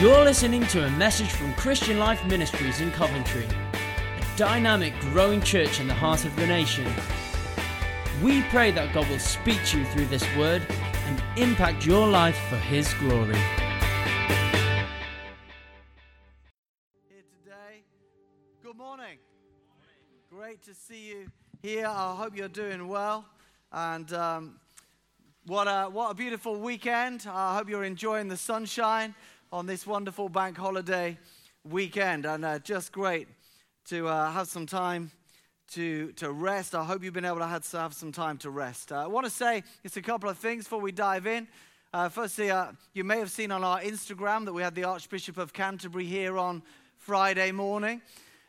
You're listening to a message from Christian Life Ministries in Coventry, a dynamic, growing church in the heart of the nation. We pray that God will speak to you through this word and impact your life for His glory. here today. Good morning. Great to see you here. I hope you're doing well. And um, what, a, what a beautiful weekend. I hope you're enjoying the sunshine on this wonderful bank holiday weekend. And uh, just great to uh, have some time to, to rest. I hope you've been able to have, have some time to rest. Uh, I want to say just a couple of things before we dive in. Uh, firstly, uh, you may have seen on our Instagram that we had the Archbishop of Canterbury here on Friday morning.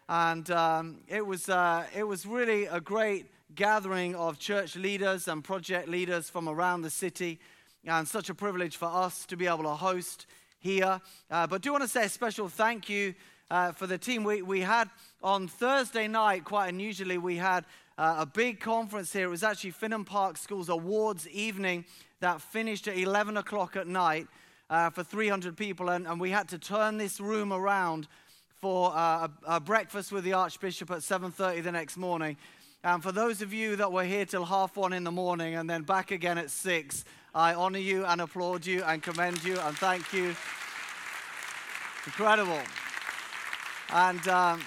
And um, it, was, uh, it was really a great gathering of church leaders and project leaders from around the city. And such a privilege for us to be able to host here. Uh, but do want to say a special thank you uh, for the team. We, we had on Thursday night, quite unusually, we had uh, a big conference here. It was actually Finham Park School's awards evening that finished at 11 o'clock at night uh, for 300 people. And, and we had to turn this room around for uh, a, a breakfast with the Archbishop at 7.30 the next morning. And for those of you that were here till half one in the morning and then back again at six, I honor you and applaud you and commend you and thank you. Incredible. And um,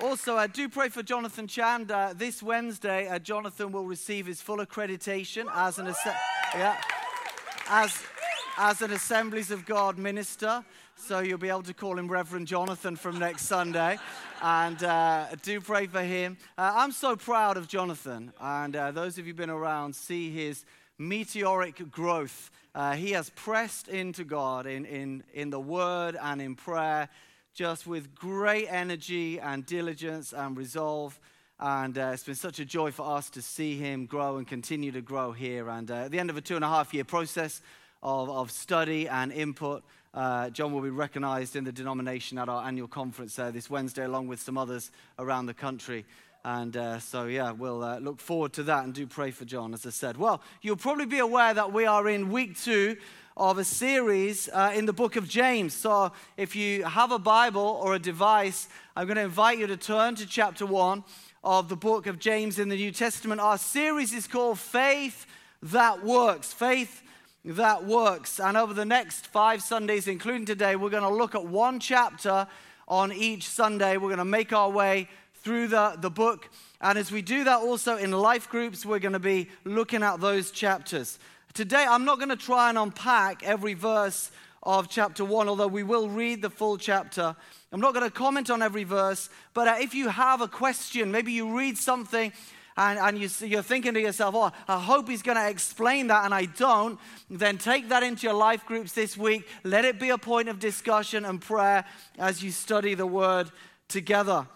also, uh, do pray for Jonathan Chand. Uh, this Wednesday, uh, Jonathan will receive his full accreditation as an, asse- yeah, as, as an Assemblies of God minister. So you'll be able to call him Reverend Jonathan from next Sunday. And uh, do pray for him. Uh, I'm so proud of Jonathan. And uh, those of you who've been around see his meteoric growth. Uh, he has pressed into God in, in, in the word and in prayer, just with great energy and diligence and resolve. And uh, it's been such a joy for us to see him grow and continue to grow here. And uh, at the end of a two and a half year process of, of study and input, uh, John will be recognized in the denomination at our annual conference uh, this Wednesday, along with some others around the country. And uh, so, yeah, we'll uh, look forward to that and do pray for John, as I said. Well, you'll probably be aware that we are in week two of a series uh, in the book of James. So, if you have a Bible or a device, I'm going to invite you to turn to chapter one of the book of James in the New Testament. Our series is called Faith That Works. Faith that works. And over the next five Sundays, including today, we're going to look at one chapter on each Sunday. We're going to make our way through the, the book. And as we do that also in life groups, we're going to be looking at those chapters. Today, I'm not going to try and unpack every verse of chapter one, although we will read the full chapter. I'm not going to comment on every verse, but uh, if you have a question, maybe you read something and, and you, you're thinking to yourself, oh, I hope he's going to explain that, and I don't, then take that into your life groups this week. Let it be a point of discussion and prayer as you study the word together.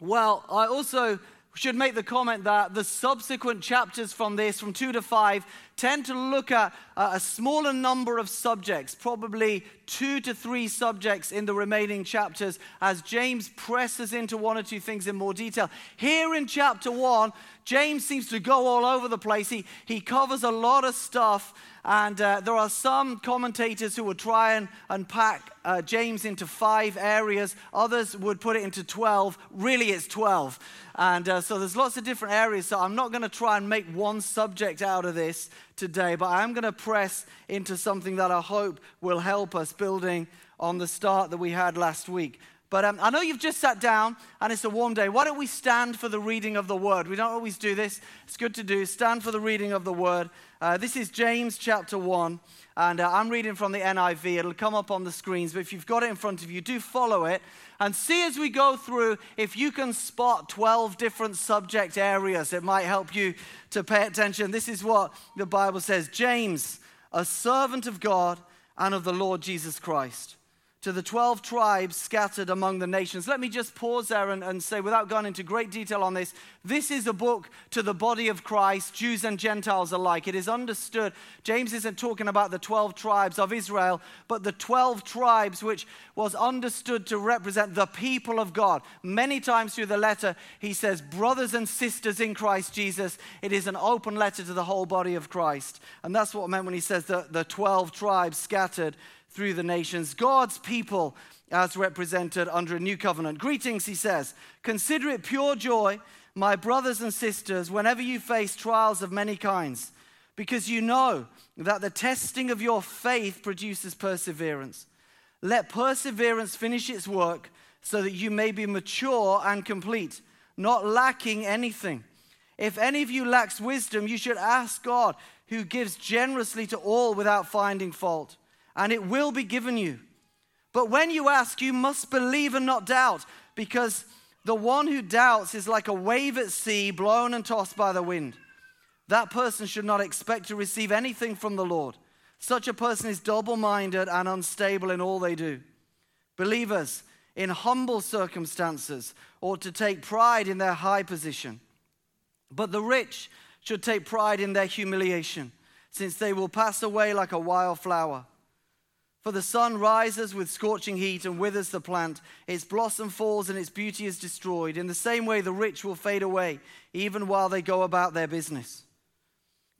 Well, I also should make the comment that the subsequent chapters from this, from two to five, tend to look at a smaller number of subjects, probably two to three subjects in the remaining chapters, as James presses into one or two things in more detail. Here in chapter one, James seems to go all over the place. He, he covers a lot of stuff, and uh, there are some commentators who would try and unpack uh, James into five areas. Others would put it into 12. Really, it's 12. And uh, so there's lots of different areas. So I'm not going to try and make one subject out of this today, but I am going to press into something that I hope will help us building on the start that we had last week. But um, I know you've just sat down and it's a warm day. Why don't we stand for the reading of the word? We don't always do this. It's good to do. Stand for the reading of the word. Uh, this is James chapter 1, and uh, I'm reading from the NIV. It'll come up on the screens, but if you've got it in front of you, do follow it and see as we go through if you can spot 12 different subject areas. It might help you to pay attention. This is what the Bible says James, a servant of God and of the Lord Jesus Christ to the 12 tribes scattered among the nations. Let me just pause there and, and, say, without going into great detail on this, this is a book to the body of Christ, Jews and Gentiles alike. It is understood. James isn't talking about the 12 tribes of Israel, but the 12 tribes which was understood to represent the people of God. Many times through the letter, he says, brothers and sisters in Christ Jesus. It is an open letter to the whole body of Christ. And that's what I meant when he says that the 12 tribes scattered through the nations, God's people as represented under a new covenant. Greetings, he says. Consider it pure joy, my brothers and sisters, whenever you face trials of many kinds, because you know that the testing of your faith produces perseverance. Let perseverance finish its work so that you may be mature and complete, not lacking anything. If any of you lacks wisdom, you should ask God, who gives generously to all without finding fault, and it will be given you. But when you ask, you must believe and not doubt, because the one who doubts is like a wave at sea blown and tossed by the wind. That person should not expect to receive anything from the Lord. Such a person is double minded and unstable in all they do. Believers in humble circumstances ought to take pride in their high position. But the rich should take pride in their humiliation, since they will pass away like a wild flower. For the sun rises with scorching heat and withers the plant, its blossom falls and its beauty is destroyed. In the same way, the rich will fade away, even while they go about their business.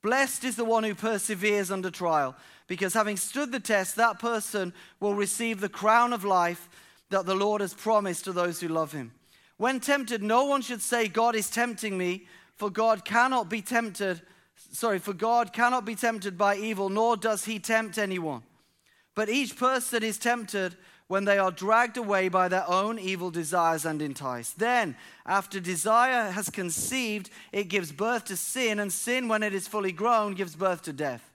Blessed is the one who perseveres under trial, because having stood the test, that person will receive the crown of life that the Lord has promised to those who love him. When tempted, no one should say, God is tempting me, for God cannot be tempted. Sorry, for God cannot be tempted by evil, nor does he tempt anyone. But each person is tempted when they are dragged away by their own evil desires and enticed. Then, after desire has conceived, it gives birth to sin, and sin, when it is fully grown, gives birth to death.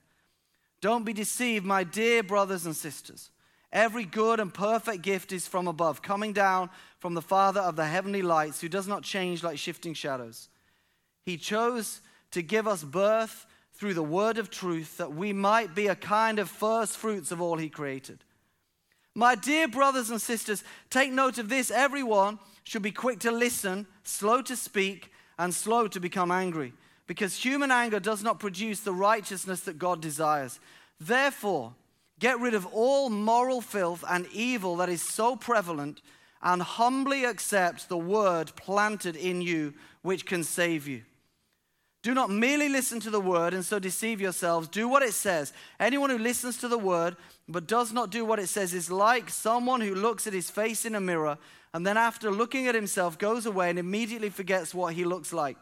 Don't be deceived, my dear brothers and sisters. Every good and perfect gift is from above, coming down from the Father of the heavenly lights, who does not change like shifting shadows. He chose to give us birth through the word of truth that we might be a kind of first fruits of all he created. My dear brothers and sisters, take note of this. Everyone should be quick to listen, slow to speak, and slow to become angry, because human anger does not produce the righteousness that God desires. Therefore, get rid of all moral filth and evil that is so prevalent, and humbly accept the word planted in you, which can save you. Do not merely listen to the word and so deceive yourselves. Do what it says. Anyone who listens to the word but does not do what it says is like someone who looks at his face in a mirror and then, after looking at himself, goes away and immediately forgets what he looks like.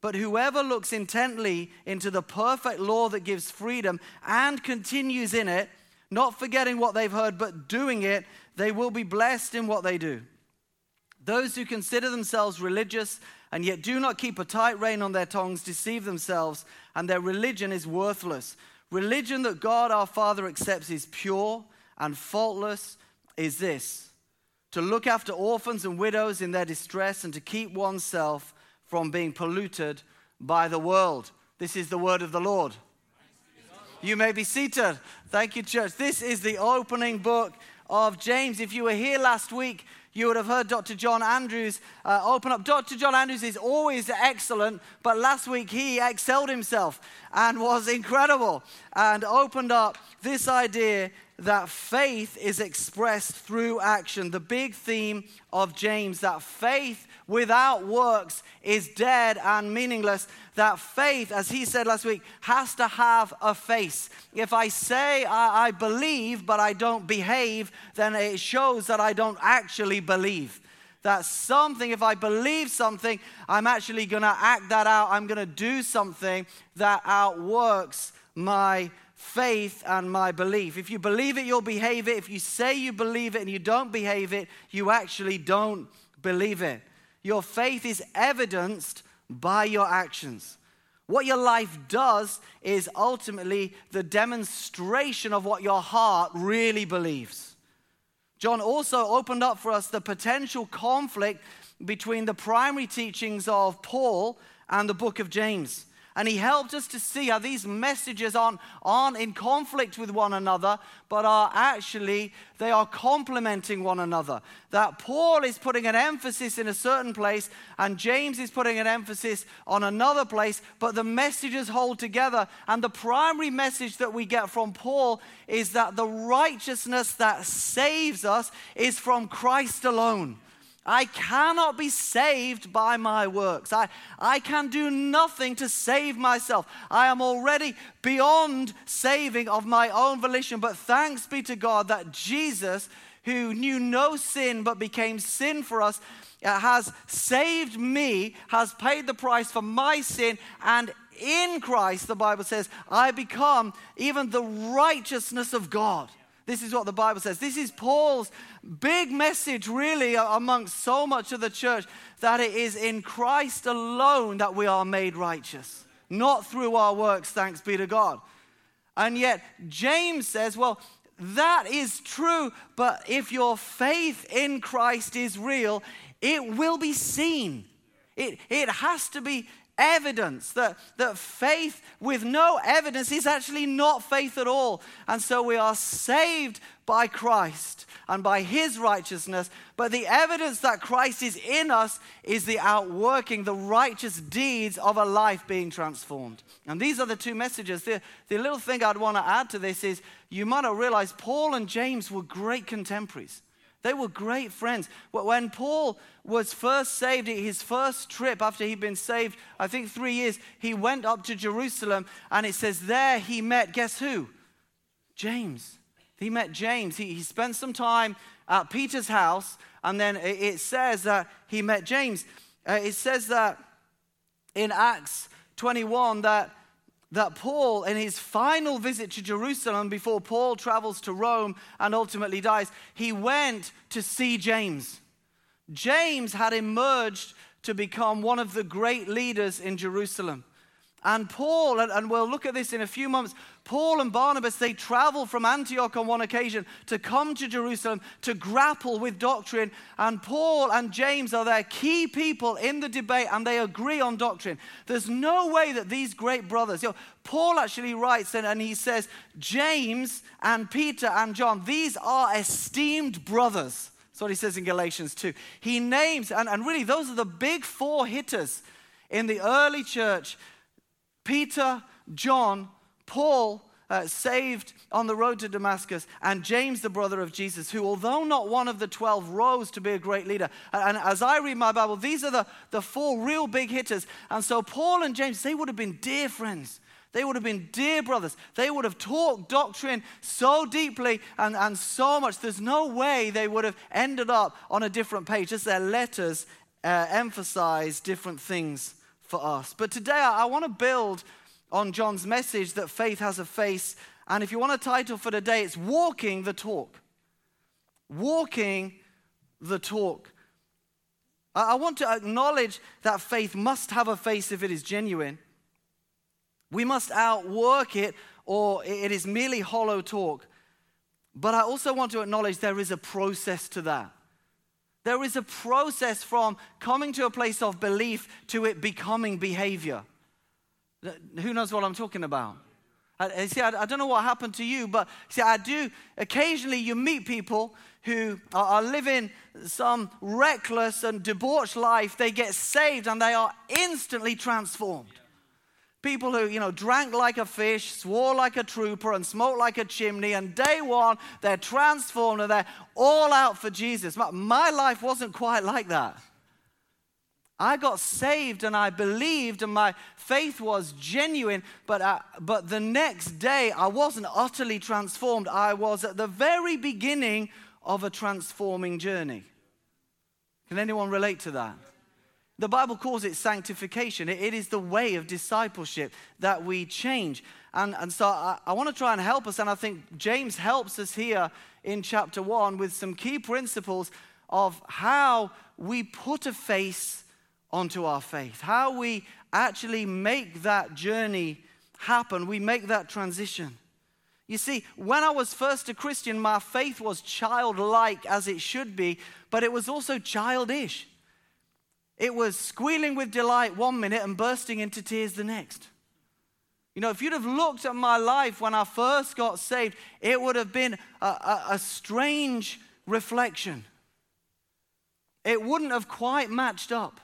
But whoever looks intently into the perfect law that gives freedom and continues in it, not forgetting what they've heard but doing it, they will be blessed in what they do. Those who consider themselves religious and yet do not keep a tight rein on their tongues, deceive themselves, and their religion is worthless. Religion that God our Father accepts is pure and faultless is this to look after orphans and widows in their distress and to keep oneself from being polluted by the world. This is the word of the Lord. You may be seated. Thank you, church. This is the opening book of James. If you were here last week, you would have heard Dr. John Andrews uh, open up. Dr. John Andrews is always excellent, but last week he excelled himself and was incredible and opened up this idea that faith is expressed through action. The big theme of James that faith without works is dead and meaningless. That faith, as he said last week, has to have a face. If I say I, I believe but I don't behave, then it shows that I don't actually believe that something, if I believe something, I'm actually going to act that out. I'm going to do something that outworks my faith and my belief. If you believe it, you'll behave it. If you say you believe it and you don't behave it, you actually don't believe it. Your faith is evidenced by your actions. What your life does is ultimately the demonstration of what your heart really believes. John also opened up for us the potential conflict between the primary teachings of Paul and the book of James. And he helped us to see how these messages aren't, aren't in conflict with one another, but are actually, they are complementing one another. That Paul is putting an emphasis in a certain place, and James is putting an emphasis on another place, but the messages hold together. And the primary message that we get from Paul is that the righteousness that saves us is from Christ alone. I cannot be saved by my works. I, I can do nothing to save myself. I am already beyond saving of my own volition. But thanks be to God that Jesus, who knew no sin but became sin for us, uh, has saved me, has paid the price for my sin, and in Christ, the Bible says, I become even the righteousness of God. This is what the Bible says. This is Paul's big message, really, amongst so much of the church that it is in Christ alone that we are made righteous, not through our works, thanks be to God. And yet, James says, well, that is true, but if your faith in Christ is real, it will be seen. It, it has to be evidence that, that faith with no evidence is actually not faith at all. And so we are saved by Christ and by his righteousness. But the evidence that Christ is in us is the outworking, the righteous deeds of a life being transformed. And these are the two messages. The, the little thing I'd want to add to this is you might not realize Paul and James were great contemporaries. They were great friends. When Paul was first saved, his first trip after he'd been saved, I think three years, he went up to Jerusalem and it says there he met, guess who? James. He met James. He, he spent some time at Peter's house and then it says that he met James. Uh, it says that in Acts 21 that that Paul, in his final visit to Jerusalem before Paul travels to Rome and ultimately dies, he went to see James. James had emerged to become one of the great leaders in Jerusalem. And Paul, and, we'll look at this in a few months, Paul and Barnabas, they travel from Antioch on one occasion to come to Jerusalem to grapple with doctrine. And Paul and James are their key people in the debate and they agree on doctrine. There's no way that these great brothers, you know, Paul actually writes and, and he says, James and Peter and John, these are esteemed brothers. That's what he says in Galatians 2. He names, and, and really, those are the big four hitters in the early church Peter, John, Paul, uh, saved on the road to Damascus, and James, the brother of Jesus, who, although not one of the 12, rose to be a great leader. And, and as I read my Bible, these are the, the four real big hitters. And so, Paul and James, they would have been dear friends. They would have been dear brothers. They would have talked doctrine so deeply and, and so much. There's no way they would have ended up on a different page. Just their letters uh, emphasize different things for us. But today I, I want to build on John's message that faith has a face. And if you want a title for today, it's Walking the Talk. Walking the Talk. I, want to acknowledge that faith must have a face if it is genuine. We must outwork it, or it is merely hollow talk. But I also want to acknowledge there is a process to that. There is a process from coming to a place of belief to it becoming behavior. Who knows what I'm talking about? I, see, I, I, don't know what happened to you, but see, I do. Occasionally, you meet people who are, are living some reckless and debauched life. They get saved and they are instantly transformed. People who, you know, drank like a fish, swore like a trooper, and smoked like a chimney, and day one, they're transformed and they're all out for Jesus. My life wasn't quite like that. I got saved and I believed, and my faith was genuine, but, I, but the next day I wasn't utterly transformed. I was at the very beginning of a transforming journey. Can anyone relate to that? The Bible calls it sanctification. it is the way of discipleship that we change. And, and so I, I want to try and help us, and I think James helps us here in chapter one with some key principles of how we put a face onto our faith, how we actually make that journey happen, we make that transition. You see, when I was first a Christian, my faith was childlike as it should be, but it was also childish. It was squealing with delight one minute and bursting into tears the next. You know, if you'd have looked at my life when I first got saved, it would have been a, a, a strange reflection. It wouldn't have quite matched up.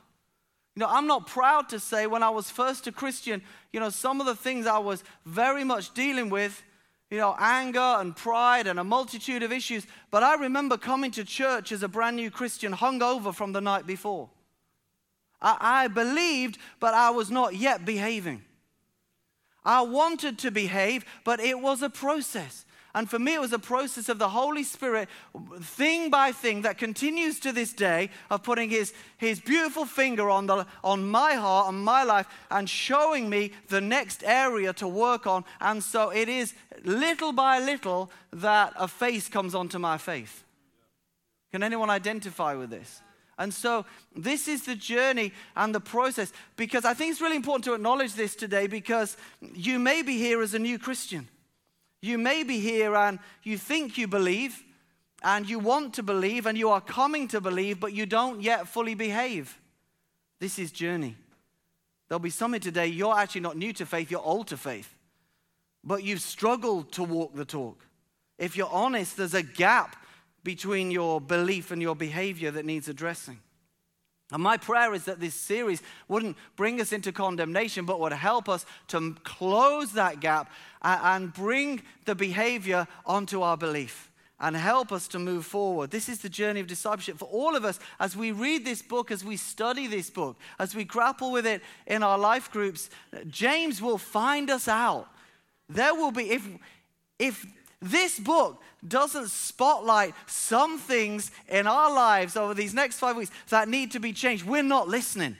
You know, I'm not proud to say when I was first a Christian, you know, some of the things I was very much dealing with, you know, anger and pride and a multitude of issues. But I remember coming to church as a brand new Christian, hungover from the night before. I, I believed, but I was not yet behaving. I wanted to behave, but it was a process. And for me, it was a process of the Holy Spirit, thing by thing, that continues to this day, of putting his, his beautiful finger on, the, on my heart, on my life, and showing me the next area to work on. And so it is little by little that a face comes onto my faith. Can anyone identify with this? And so, this is the journey and the process because I think it's really important to acknowledge this today because you may be here as a new Christian. You may be here and you think you believe and you want to believe and you are coming to believe, but you don't yet fully behave. This is journey. There'll be some here today, you're actually not new to faith, you're old to faith, but you've struggled to walk the talk. If you're honest, there's a gap between your belief and your behavior that needs addressing. And my prayer is that this series wouldn't bring us into condemnation, but would help us to close that gap and bring the behavior onto our belief and help us to move forward. This is the journey of discipleship for all of us as we read this book, as we study this book, as we grapple with it in our life groups. James will find us out. There will be, if, if this book doesn't spotlight some things in our lives over these next five weeks that need to be changed. We're not listening,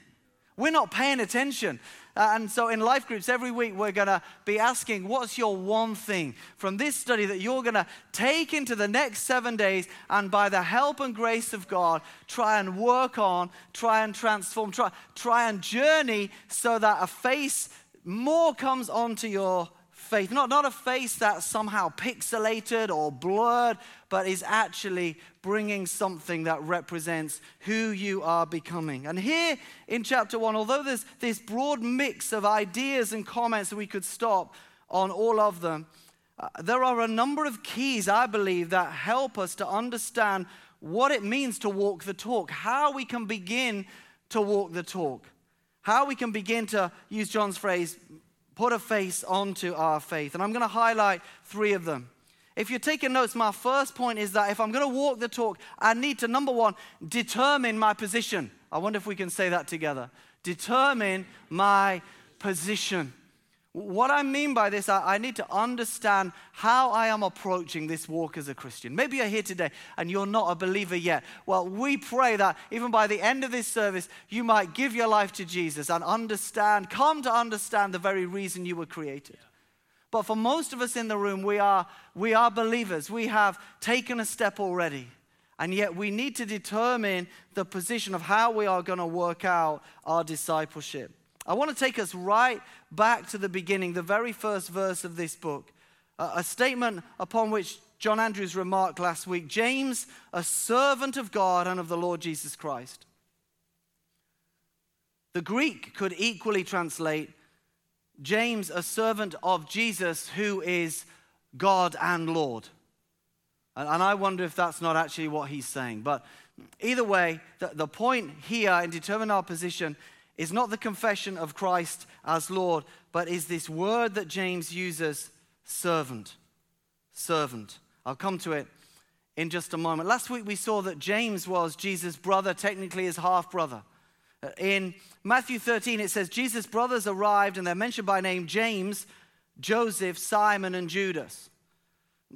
we're not paying attention. Uh, and so, in life groups, every week we're going to be asking, What's your one thing from this study that you're going to take into the next seven days and by the help and grace of God, try and work on, try and transform, try, try and journey so that a face more comes onto your faith. Not, not a face that's somehow pixelated or blurred, but is actually bringing something that represents who you are becoming. And here in chapter one, although there's this broad mix of ideas and comments we could stop on all of them, uh, there are a number of keys, I believe, that help us to understand what it means to walk the talk, how we can begin to walk the talk, how we can begin to use John's phrase, put a face onto our faith. And I'm going to highlight three of them. If you're taking notes, my first point is that if I'm going to walk the talk, I need to, number one, determine my position. I wonder if we can say that together. Determine my position. What I mean by this, I, I, need to understand how I am approaching this walk as a Christian. Maybe you're here today and you're not a believer yet. Well, we pray that even by the end of this service, you might give your life to Jesus and understand, come to understand the very reason you were created. But for most of us in the room, we are, we are believers. We have taken a step already. And yet we need to determine the position of how we are going to work out our discipleship. I want to take us right back to the beginning, the very first verse of this book, a statement upon which John Andrews remarked last week James, a servant of God and of the Lord Jesus Christ. The Greek could equally translate James, a servant of Jesus who is God and Lord. And, I wonder if that's not actually what he's saying. But either way, the, point here in determining our position is not the confession of Christ as Lord, but is this word that James uses servant. Servant. I'll come to it in just a moment. Last week we saw that James was Jesus' brother, technically his half brother. In Matthew 13, it says, Jesus' brothers arrived and they're mentioned by name James, Joseph, Simon, and Judas.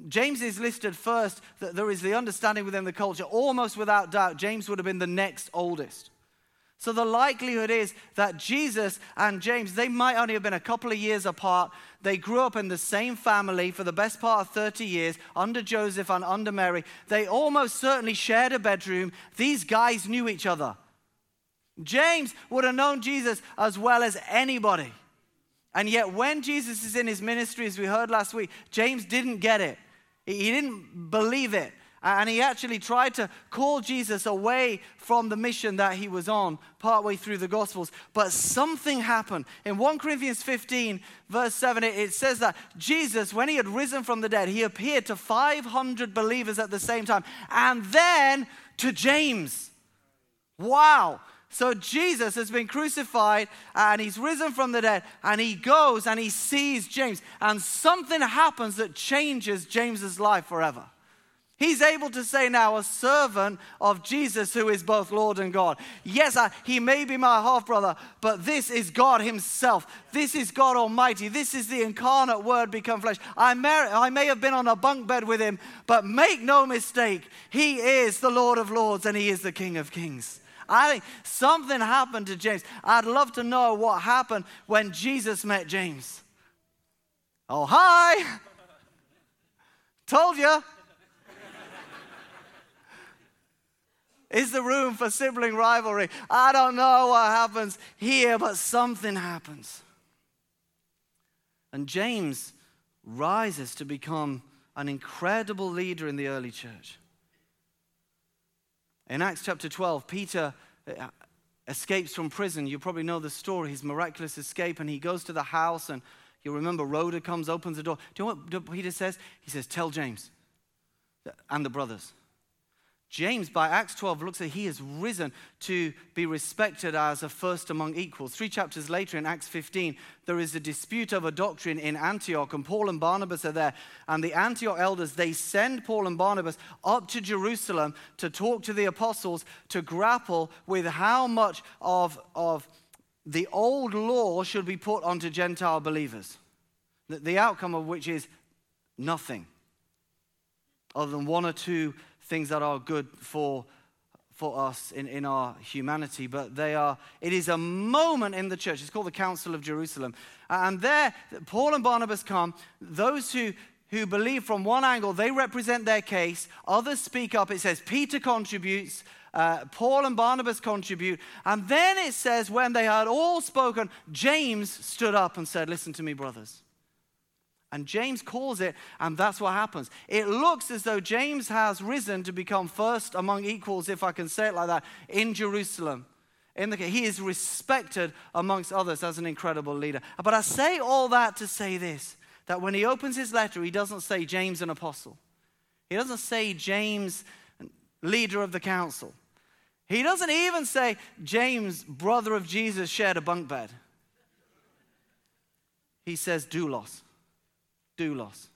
James is listed first. That there is the understanding within the culture, almost without doubt, James would have been the next oldest. So the likelihood is that Jesus and James, they might only have been a couple of years apart. They grew up in the same family for the best part of 30 years under Joseph and under Mary. They almost certainly shared a bedroom. These guys knew each other. James would have known Jesus as well as anybody. And yet, when Jesus is in his ministry, as we heard last week, James didn't get it. He didn't believe it. And he actually tried to call Jesus away from the mission that he was on partway through the Gospels. But something happened. In 1 Corinthians 15, verse 7, it says that Jesus, when he had risen from the dead, he appeared to 500 believers at the same time, and then to James. Wow. So Jesus has been crucified and he's risen from the dead and he goes and he sees James and something happens that changes James's life forever. He's able to say now, a servant of Jesus who is both Lord and God. Yes, I, he may be my half brother, but this is God Himself. This is God Almighty. This is the incarnate Word become flesh. I may, I may have been on a bunk bed with Him, but make no mistake, He is the Lord of Lords and He is the King of Kings. I think something happened to James. I'd love to know what happened when Jesus met James. Oh, hi! Told you. Is there room for sibling rivalry? I don't know what happens here, but something happens. And James rises to become an incredible leader in the early church. In Acts chapter 12, Peter uh, escapes from prison. You probably know the story, his miraculous escape, and he goes to the house, and you remember Rhoda comes, opens the door. Do you know what Peter says? He says, Tell James and the brothers. James, by Acts 12, looks at he has risen to be respected as a first among equals. Three chapters later, in Acts 15, there is a dispute over doctrine in Antioch, and Paul and Barnabas are there. And the Antioch elders, they send Paul and Barnabas up to Jerusalem to talk to the apostles to grapple with how much of, of the old law should be put onto Gentile believers. The, the outcome of which is nothing other than one or two things that are good for, for us in, in our humanity, but they are, it is a moment in the church. It's called the Council of Jerusalem. And there, Paul and Barnabas come. Those who, who believe from one angle, they represent their case. Others speak up. It says Peter contributes, uh, Paul and Barnabas contribute. And then it says, when they had all spoken, James stood up and said, Listen to me, brothers. And James calls it, and that's what happens. It looks as though James has risen to become first among equals, if I can say it like that, in Jerusalem. In the, he is respected amongst others as an incredible leader. But I say all that to say this that when he opens his letter, he doesn't say James, an apostle. He doesn't say James, leader of the council. He doesn't even say James, brother of Jesus, shared a bunk bed. He says doulos doulos.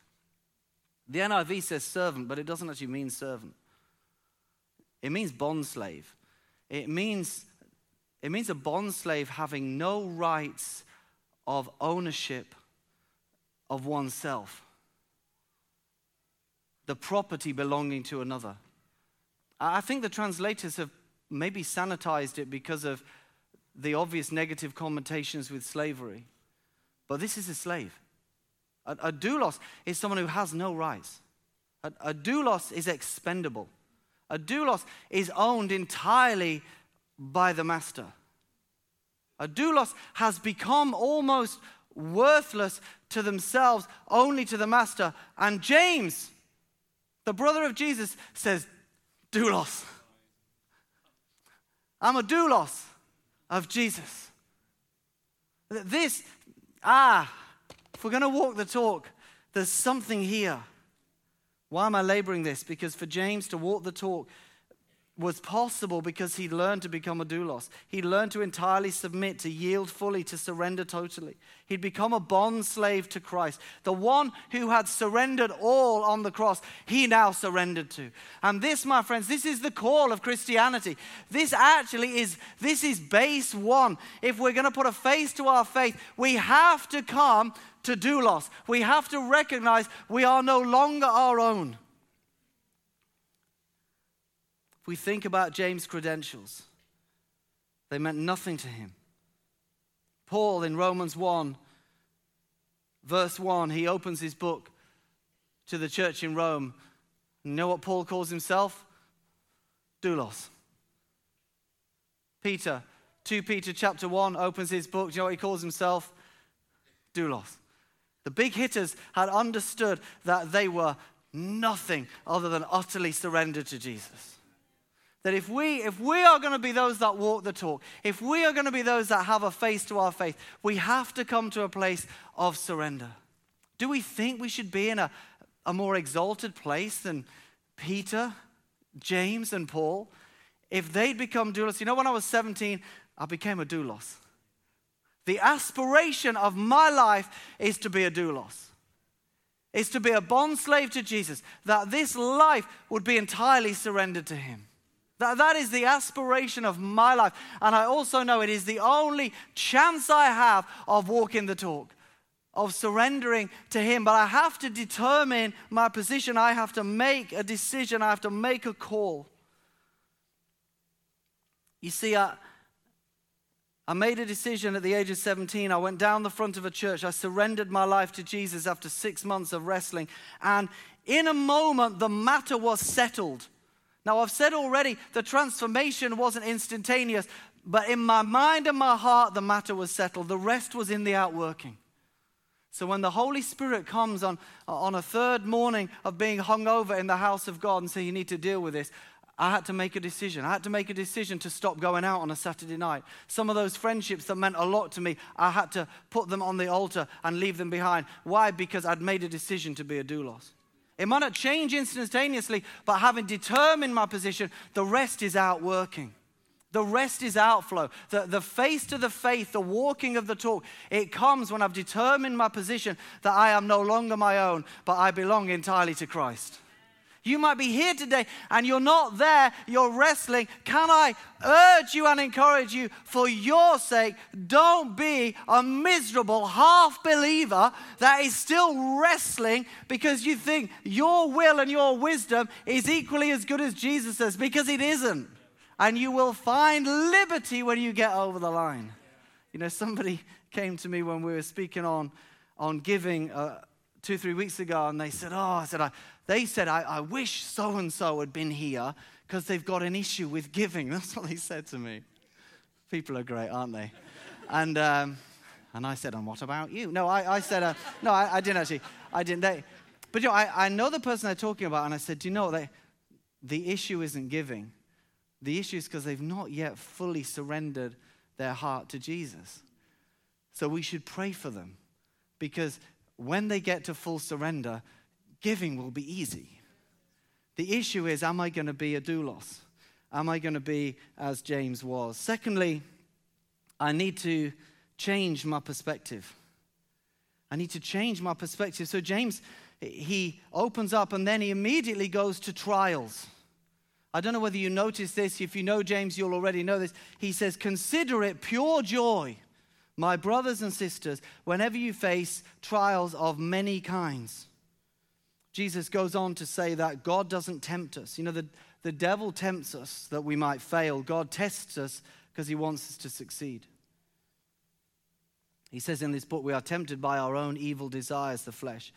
The NIV says servant, but it doesn't actually mean servant. It means bond slave. It means, it means a bond slave having no rights of ownership of oneself, the property belonging to another. I think the translators have maybe sanitized it because of the obvious negative connotations with slavery. But this is a slave. A, a doulos is someone who has no rights. A, a doulos is expendable. A doulos is owned entirely by the master. A doulos has become almost worthless to themselves, only to the master. And James, the brother of Jesus, says, Doulos. I'm a doulos of Jesus. This, ah, if we're going to walk the talk, there's something here. Why am I laboring this? Because for James to walk the talk was possible because he learned to become a doulos. He learned to entirely submit, to yield fully, to surrender totally. He'd become a bond slave to Christ. The one who had surrendered all on the cross, he now surrendered to. And this, my friends, this is the call of Christianity. This actually is, this is base one. If we're going to put a face to our faith, we have to come to doulos. We have to recognize we are no longer our own. We think about James' credentials, they meant nothing to him. Paul in Romans 1, verse 1, he opens his book to the church in Rome. You know what Paul calls himself? Doulos. Peter, 2 Peter chapter 1 opens his book. Do you know what he calls himself? Doulos. The big hitters had understood that they were nothing other than utterly surrendered to Jesus. That if we, if we are going to be those that walk the talk, if we are going to be those that have a face to our faith, we have to come to a place of surrender. Do we think we should be in a, a more exalted place than Peter, James, and Paul? if they'd become doulos, you know, when I was 17, I became a doulos. The aspiration of my life is to be a doulos, is to be a bond slave to Jesus, that this life would be entirely surrendered to Him. That, that is the aspiration of my life. And I also know it is the only chance I have of walking the talk, of surrendering to Him. But I have to determine my position. I have to make a decision. I have to make a call. You see, I, I made a decision at the age of 17. I went down the front of a church. I surrendered my life to Jesus after six months of wrestling. And in a moment, the matter was settled. Now, I've said already the transformation wasn't instantaneous, but in my mind and my heart, the matter was settled. The rest was in the outworking. So when the Holy Spirit comes on, on a third morning of being hung over in the house of God and say, You need to deal with this, I had to make a decision. I had to make a decision to stop going out on a Saturday night. Some of those friendships that meant a lot to me, I had to put them on the altar and leave them behind. Why? Because I'd made a decision to be a doulos. It might not change instantaneously, but having determined my position, the rest is outworking. The rest is outflow. The, the face to the faith, the walking of the talk, it comes when I've determined my position that I am no longer my own, but I belong entirely to Christ. You might be here today and you're not there, you're wrestling. Can I urge you and encourage you for your sake? Don't be a miserable half believer that is still wrestling because you think your will and your wisdom is equally as good as Jesus' because it isn't. And you will find liberty when you get over the line. You know, somebody came to me when we were speaking on, on giving uh, two, three weeks ago, and they said, Oh, I said, I, they said, I, I wish so and so had been here because they've got an issue with giving. That's what they said to me. People are great, aren't they? And, um, and I said, And what about you? No, I, I said, uh, No, I, I, didn't actually. I didn't. They, but you know, I, I know the person they're talking about, and I said, Do you know, they, the issue isn't giving. The issue is because they've not yet fully surrendered their heart to Jesus. So we should pray for them because when they get to full surrender, giving will be easy. The issue is, am I going to be a doulos? Am I going to be as James was? Secondly, I need to change my perspective. I need to change my perspective. So, James, he opens up and then he immediately goes to trials. I don't know whether you notice this. If you know James, you'll already know this. He says, Consider it pure joy, my brothers and sisters, whenever you face trials of many kinds Jesus goes on to say that God doesn't tempt us. You know, the, the devil tempts us that we might fail. God tests us because he wants us to succeed. He says in this book, we are tempted by our own evil desires, the flesh.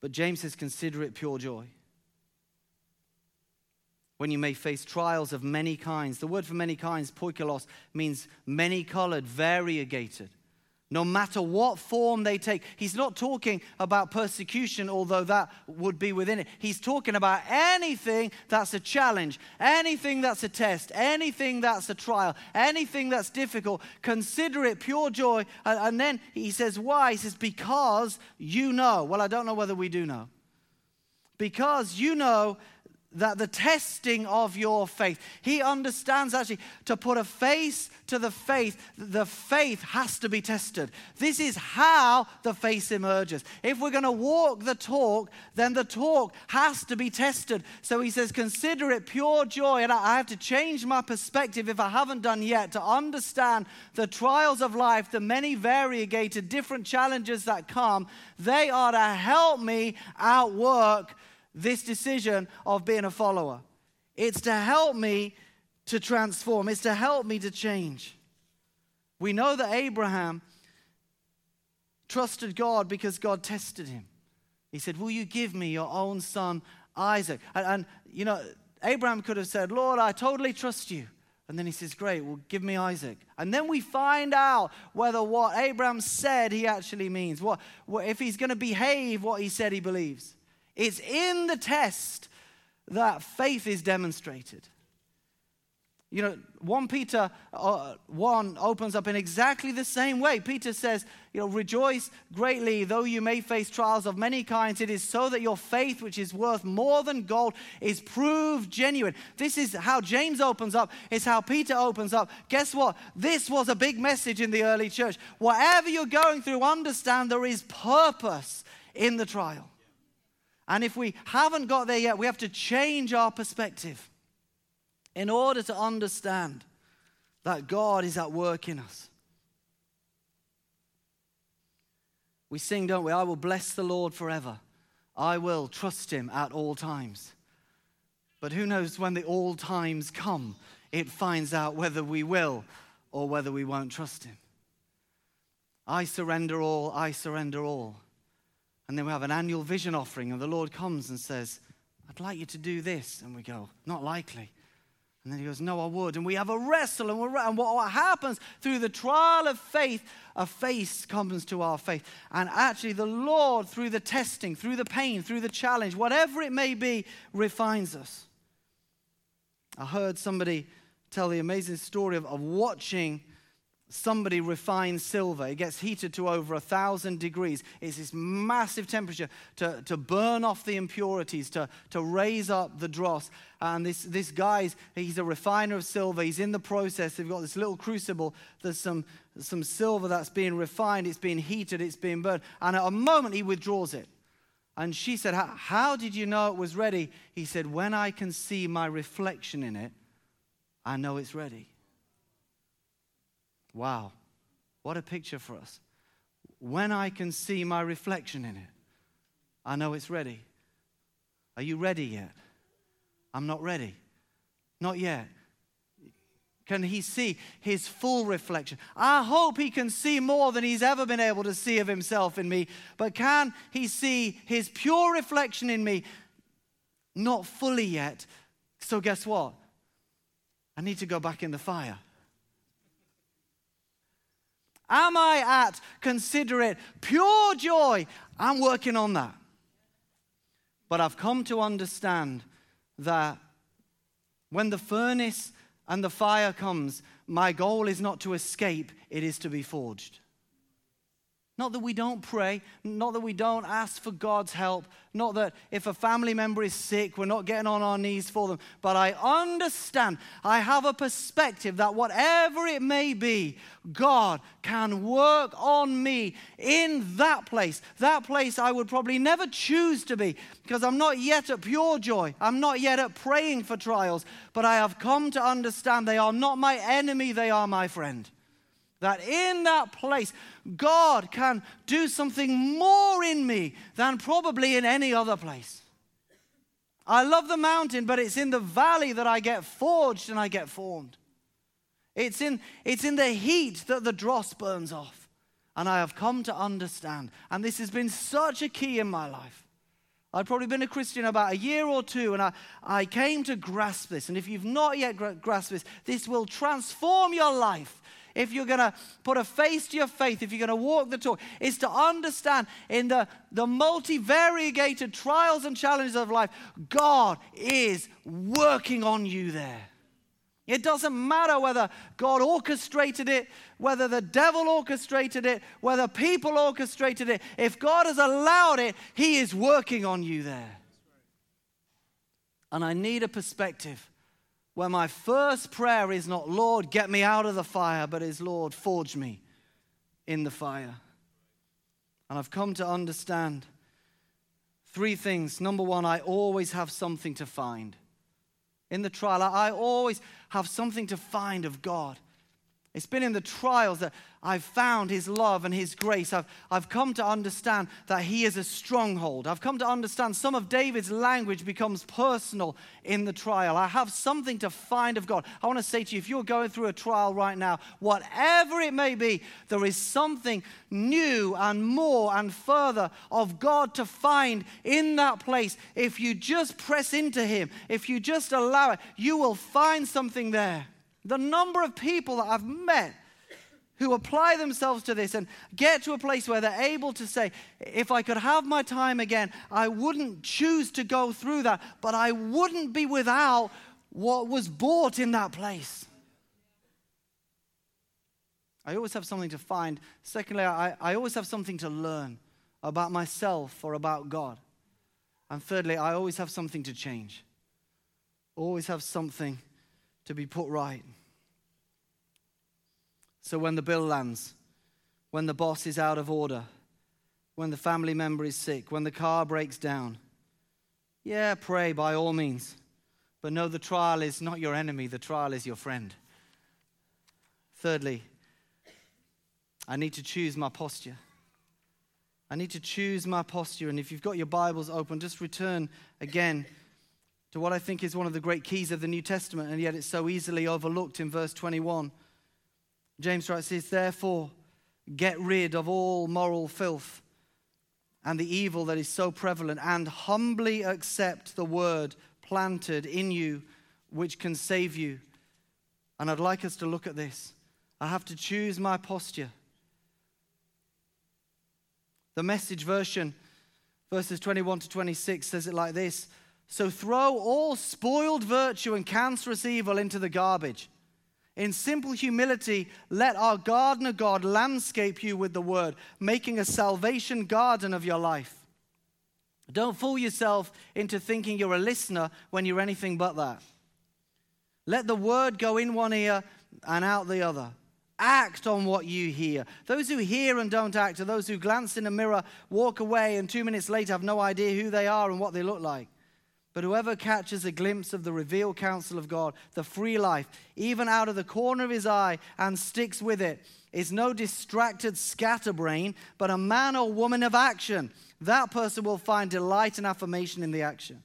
But James says, consider it pure joy. When you may face trials of many kinds. The word for many kinds, poikilos, means many colored, variegated no matter what form they take. He's not talking about persecution, although that would be within it. He's talking about anything that's a challenge, anything that's a test, anything that's a trial, anything that's difficult. Consider it pure joy. And then he says, Why? He says, Because you know. Well, I don't know whether we do know. Because you know that the testing of your faith. He understands actually to put a face to the faith, the faith has to be tested. This is how the faith emerges. If we're going to walk the talk, then the talk has to be tested. So he says, consider it pure joy. And I have to change my perspective if I haven't done yet to understand the trials of life, the many variegated different challenges that come. They are to help me outwork this decision of being a follower. It's to help me to transform, it's to help me to change. We know that Abraham trusted God because God tested him. He said, Will you give me your own son, Isaac? And, and, you know, Abraham could have said, Lord, I totally trust you. And then he says, Great, well, give me Isaac. And then we find out whether what Abraham said he actually means, what, what if he's going to behave what he said he believes. It's in the test that faith is demonstrated. You know, 1 Peter uh, 1 opens up in exactly the same way. Peter says, you know, rejoice greatly, though you may face trials of many kinds. It is so that your faith, which is worth more than gold, is proved genuine. This is how James opens up, it's how Peter opens up. Guess what? This was a big message in the early church. Whatever you're going through, understand there is purpose in the trial. And if we haven't got there yet, we have to change our perspective in order to understand that God is at work in us. We sing, don't we? I will bless the Lord forever. I will trust him at all times. But who knows when the all times come, it finds out whether we will or whether we won't trust him. I surrender all, I surrender all. And then we have an annual vision offering, and the Lord comes and says, I'd like you to do this. And we go, Not likely. And then he goes, No, I would. And we have a wrestle. And, we're, and what, happens through the trial of faith, a face comes to our faith. And actually, the Lord, through the testing, through the pain, through the challenge, whatever it may be, refines us. I heard somebody tell the amazing story of, of watching somebody refines silver. It gets heated to over a thousand degrees. It's this massive temperature to, to burn off the impurities, to, to raise up the dross. And this, this guy's, he's a refiner of silver. He's in the process. They've got this little crucible. There's some, some silver that's being refined. It's being heated. It's being burned. And at a moment, he withdraws it. And she said, How did you know it was ready? He said, When I can see my reflection in it, I know it's ready. Wow, what a picture for us. When I can see my reflection in it, I know it's ready. Are you ready yet? I'm not ready. Not yet. Can he see his full reflection? I hope he can see more than he's ever been able to see of himself in me. But can he see his pure reflection in me? Not fully yet. So, guess what? I need to go back in the fire. Am I at, considerate, pure joy? I'm working on that. But I've come to understand that when the furnace and the fire comes, my goal is not to escape, it is to be forged. Not that we don't pray, not that we don't ask for God's help, not that if a family member is sick, we're not getting on our knees for them, but I understand, I have a perspective that whatever it may be, God can work on me in that place. That place I would probably never choose to be because I'm not yet at pure joy. I'm not yet at praying for trials, but I have come to understand they are not my enemy, they are my friend. That in that place, God can do something more in me than probably in any other place. I love the mountain, but it's in the valley that I get forged and I get formed. It's in, it's in the heat that the dross burns off. And I have come to understand. And this has been such a key in my life. I'd probably been a Christian about a year or two, and I, I came to grasp this. And if you've not yet grasped this, this will transform your life if you're going to put a face to your faith, if you're going to walk the talk, is to understand in the, the multi-variegated trials and challenges of life, God is working on you there. It doesn't matter whether God orchestrated it, whether the devil orchestrated it, whether people orchestrated it. If God has allowed it, He is working on you there. And I need a perspective where my first prayer is not, Lord, get me out of the fire, but is, Lord, forge me in the fire. And I've come to understand three things. Number one, I always have something to find. In the trial, I always have something to find of God. It's been in the trials that I've found His love and His grace. I've, I've come to understand that He is a stronghold. I've come to understand some of David's language becomes personal in the trial. I have something to find of God. I want to say to you if you're going through a trial right now, whatever it may be, there is something new and more and further of God to find in that place. If you just press into Him, if you just allow it, you will find something there. The number of people that I've met who apply themselves to this and get to a place where they're able to say, if I could have my time again, I wouldn't choose to go through that, but I wouldn't be without what was bought in that place. I always have something to find. Secondly, I, I always have something to learn about myself or about God. And thirdly, I always have something to change. Always have something to be put right. So when the bill lands, when the boss is out of order, when the family member is sick, when the car breaks down, yeah, pray by all means. But know the trial is not your enemy, the trial is your friend. Thirdly, I need to choose my posture. I need to choose my posture. And if you've got your Bibles open, just return again to what I think is one of the great keys of the New Testament, and yet it's so easily overlooked in verse 21. James writes this Therefore, get rid of all moral filth and the evil that is so prevalent, and humbly accept the word planted in you, which can save you. And I'd like us to look at this. I have to choose my posture. The message version, verses 21 to 26, says it like this So throw all spoiled virtue and cancerous evil into the garbage. In simple humility, let our gardener God landscape you with the word, making a salvation garden of your life. Don't fool yourself into thinking you're a listener when you're anything but that. Let the word go in one ear and out the other. Act on what you hear. Those who hear and don't act are those who glance in a mirror, walk away, and two minutes later have no idea who they are and what they look like. But whoever catches a glimpse of the revealed counsel of God, the free life, even out of the corner of his eye, and sticks with it, is no distracted scatterbrain, but a man or woman of action. That person will find delight and affirmation in the action.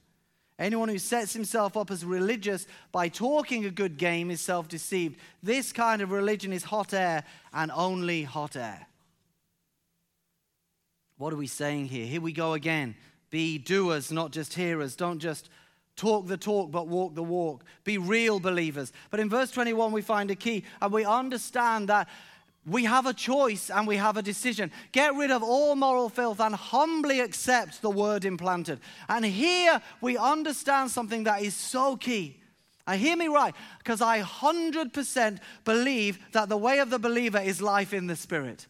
Anyone who sets himself up as religious by talking a good game is self deceived. This kind of religion is hot air and only hot air. What are we saying here? Here we go again. Be doers, not just hearers. Don't just talk the talk, but walk the walk. Be real believers. But in verse 21, we find a key, and we understand that we have a choice and we have a decision. Get rid of all moral filth and humbly accept the word implanted. And here we understand something that is so key. I hear me right, because I 100% believe that the way of the believer is life in the Spirit.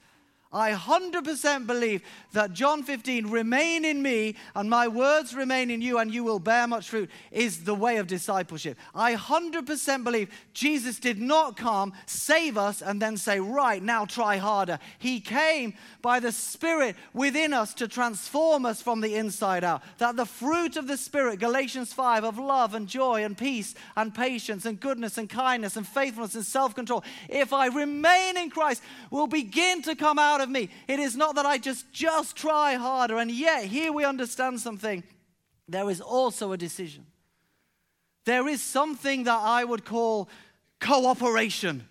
I 100% believe that John 15, remain in me and my words remain in you and you will bear much fruit, is the way of discipleship. I 100% believe Jesus did not come, save us, and then say, right, now try harder. He came by the Spirit within us to transform us from the inside out. That the fruit of the Spirit, Galatians 5, of love and joy and peace and patience and goodness and kindness and faithfulness and self control, if I remain in Christ, will begin to come out of me. It is not that I just just try harder. And yet, here we understand something. There is also a decision. There is something that I would call cooperation.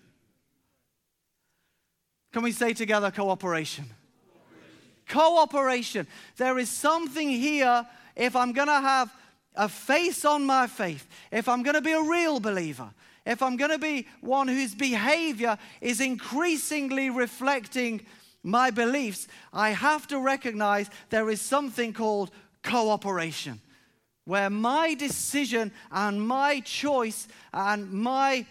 Can we say together cooperation? Cooperation. There is something here if I'm going to have a face on my faith, if I'm going to be a real believer, if I'm going to be one whose behavior is increasingly reflecting my beliefs, I have to recognize there is something called cooperation, where my decision and my choice and my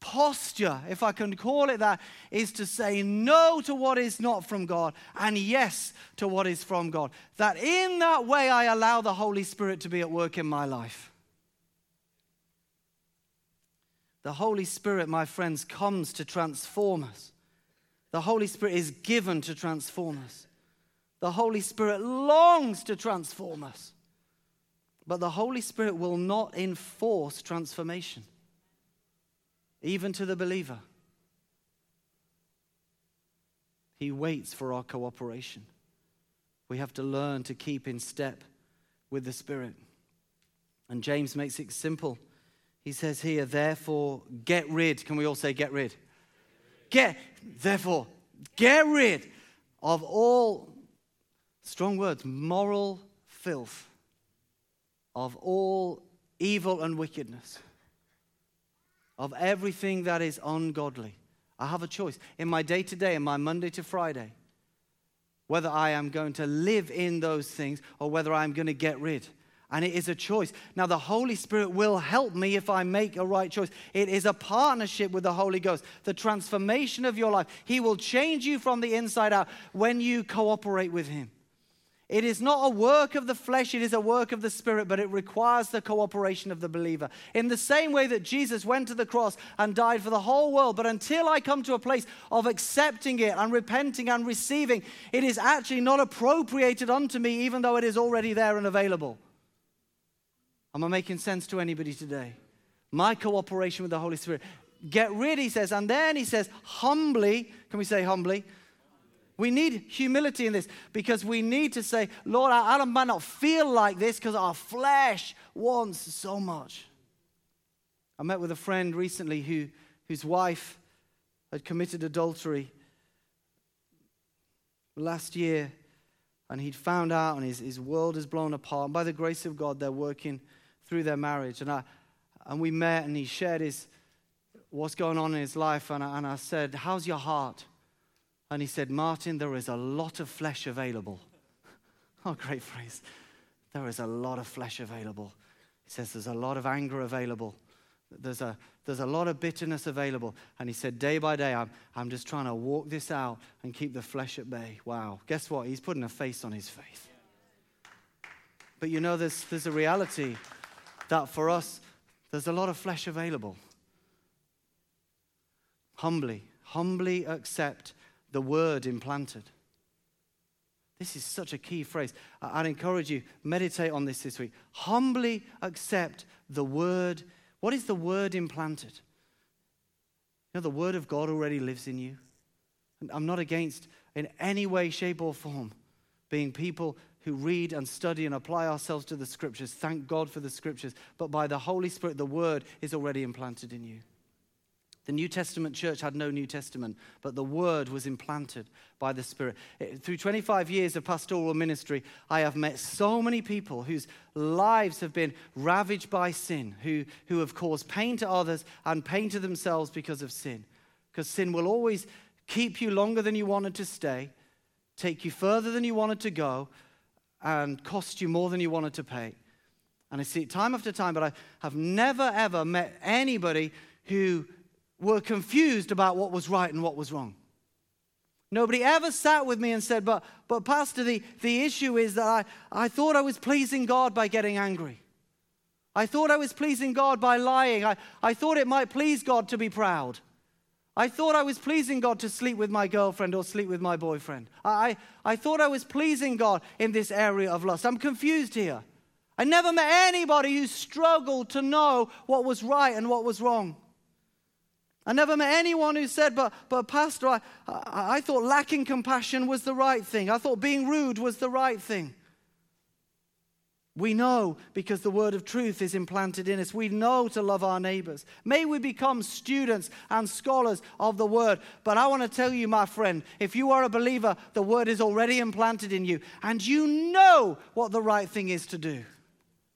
posture, if I can call it that, is to say no to what is not from God and yes to what is from God. That in that way I allow the Holy Spirit to be at work in my life. The Holy Spirit, my friends, comes to transform us. The Holy Spirit is given to transform us. The Holy Spirit longs to transform us. But the Holy Spirit will not enforce transformation, even to the believer. He waits for our cooperation. We have to learn to keep in step with the Spirit. And James makes it simple. He says here, therefore, get rid. Can we all say, get rid? Get, therefore, get rid of all, strong words, moral filth, of all evil and wickedness, of everything that is ungodly. I have a choice in my day to day, in my Monday to Friday, whether I am going to live in those things or whether I'm going to get rid. And it is a choice. Now, the Holy Spirit will help me if I make a right choice. It is a partnership with the Holy Ghost, the transformation of your life. He will change you from the inside out when you cooperate with Him. It is not a work of the flesh, it is a work of the Spirit, but it requires the cooperation of the believer. In the same way that Jesus went to the cross and died for the whole world, but until I come to a place of accepting it and repenting and receiving, it is actually not appropriated unto me, even though it is already there and available. Am I making sense to anybody today? My cooperation with the Holy Spirit. Get rid, he says, and then he says, humbly, can we say humbly? We need humility in this because we need to say, Lord, I, I might not feel like this because our flesh wants so much. I met with a friend recently who, whose wife had committed adultery last year, and he'd found out, and his, his world is blown apart. And by the grace of God, they're working through their marriage. And, I, and we met, and he shared his, what's going on in his life. And I, and I said, How's your heart? And he said, Martin, there is a lot of flesh available. oh, great phrase. There is a lot of flesh available. He says, There's a lot of anger available. There's a, there's a lot of bitterness available. And he said, Day by day, I'm, I'm just trying to walk this out and keep the flesh at bay. Wow. Guess what? He's putting a face on his faith. But you know, there's, there's a reality that for us, there's a lot of flesh available. Humbly, humbly accept the word implanted. This is such a key phrase. I'd encourage you, meditate on this this week. Humbly accept the word. What is the word implanted? You know, the word of God already lives in you. And I'm not against, in any way, shape, or form, being people who read and study and apply ourselves to the scriptures. Thank God for the scriptures. But by the Holy Spirit, the word is already implanted in you. The New Testament church had no New Testament, but the word was implanted by the Spirit. Eh, through 25 years of pastoral ministry, I have met so many people whose lives have been ravaged by sin, who, who have caused pain to others and pain to themselves because of sin. Because sin will always keep you longer than you wanted to stay, take you further than you wanted to go, and cost you more than you wanted to pay. And I see it time after time, but I have never ever met anybody who were confused about what was right and what was wrong. Nobody ever sat with me and said, But, but Pastor, the, the issue is that I, I thought I was pleasing God by getting angry. I thought I was pleasing God by lying. I, I thought it might please God to be proud. I thought I was pleasing God to sleep with my girlfriend or sleep with my boyfriend. I, I thought I was pleasing God in this area of lust. I'm confused here. I never met anybody who struggled to know what was right and what was wrong. I never met anyone who said, but, but Pastor, I, I, I thought lacking compassion was the right thing. I thought being rude was the right thing. We know because the word of truth is implanted in us. We know to love our neighbors. May we become students and scholars of the word. But I want to tell you, my friend, if you are a believer, the word is already implanted in you, and you know what the right thing is to do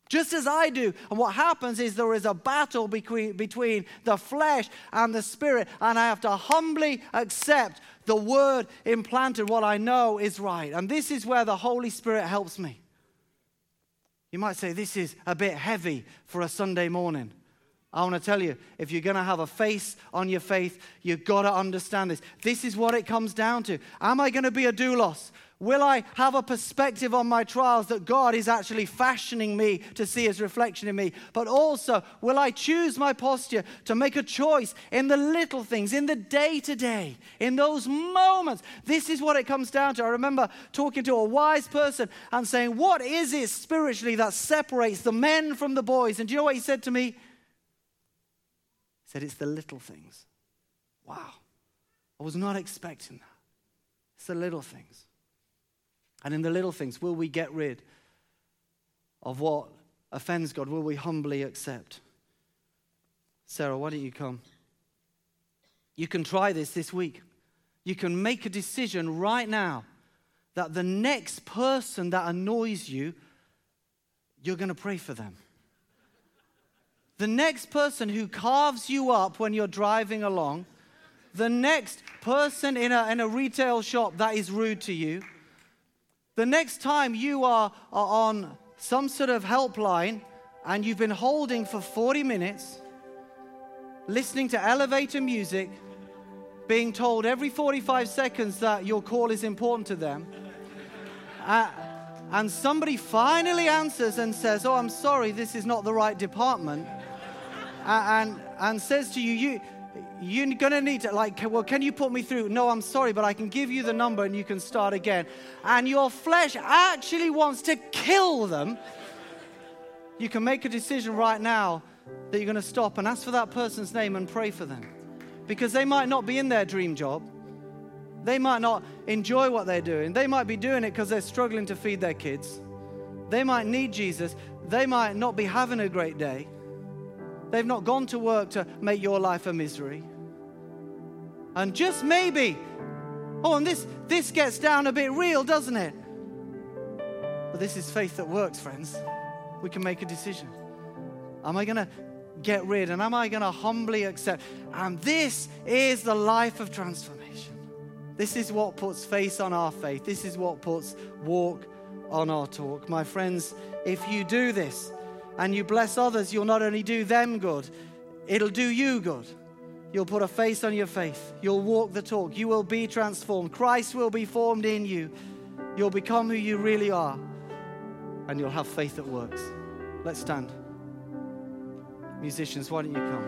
just as I do. And what happens is there is a battle between, between the flesh and the spirit, and I have to humbly accept the word implanted, what I know is right. And this is where the Holy Spirit helps me. You might say, This is a bit heavy for a Sunday morning. I want to tell you, if you're going to have a face on your faith, you've got to understand this. This is what it comes down to. Am I going to be a doulos? Will I have a perspective on my trials that God is actually fashioning me to see his reflection in me? But also, will I choose my posture to make a choice in the little things, in the day to day, in those moments? This is what it comes down to. I remember talking to a wise person and saying, What is it spiritually that separates the men from the boys? And do you know what he said to me? He said, It's the little things. Wow. I was not expecting that. It's the little things. And in the little things, will we get rid of what offends God? Will we humbly accept? Sarah, why don't you come? You can try this this week. You can make a decision right now that the next person that annoys you, you're going to pray for them. The next person who carves you up when you're driving along, the next person in a, in a retail shop that is rude to you, the next time you are, are on some sort of helpline and you've been holding for 40 minutes, listening to elevator music, being told every 45 seconds that your call is important to them. Uh, and somebody finally answers and says, Oh, I'm sorry, this is not the right department. uh, and, and says to you, you, you're gonna need to, like, well, can you put me through? No, I'm sorry, but I can give you the number and you can start again. And your flesh actually wants to kill them. You can make a decision right now that you're gonna stop and ask for that person's name and pray for them. Because they might not be in their dream job. They might not enjoy what they're doing. They might be doing it because they're struggling to feed their kids. They might need Jesus. They might not be having a great day. They've not gone to work to make your life a misery. And just maybe, oh, and this, this gets down a bit real, doesn't it? But this is faith that works, friends. We can make a decision. Am I going to get rid and am I going to humbly accept? And this is the life of transformation. This is what puts face on our faith. This is what puts walk on our talk. My friends, if you do this, and you bless others, you'll not only do them good, it'll do you good. You'll put a face on your faith. You'll walk the talk. You will be transformed. Christ will be formed in you. You'll become who you really are. And you'll have faith that works. Let's stand. Musicians, why don't you come?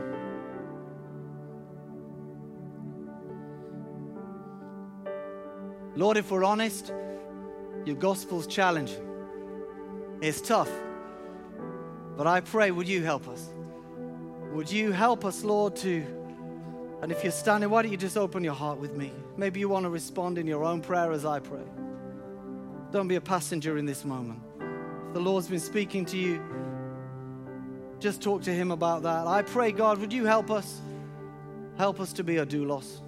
Lord, if we're honest, your gospel's challenging. It's tough. But I pray, would you help us? Would you help us, Lord, to. And if you're standing, why don't you just open your heart with me? Maybe you want to respond in your own prayer as I pray. Don't be a passenger in this moment. If the Lord's been speaking to you, just talk to Him about that. I pray, God, would you help us? Help us to be a doulos.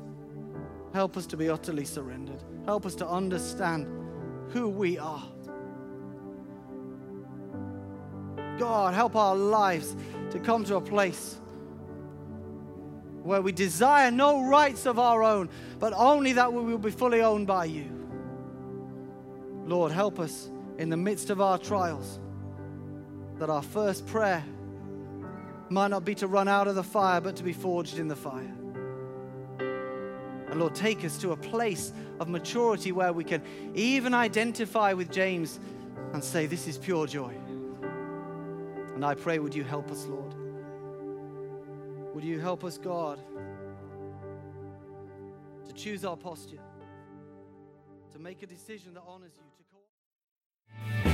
Help us to be utterly surrendered. Help us to understand who we are. God, help our lives to come to a place where we desire no rights of our own, but only that we will be fully owned by you. Lord, help us in the midst of our trials that our first prayer might not be to run out of the fire, but to be forged in the fire. And Lord, take us to a place of maturity where we can even identify with James and say, This is pure joy. And I pray, would you help us, Lord? Would you help us, God, to choose our posture, to make a decision that honors you, to call.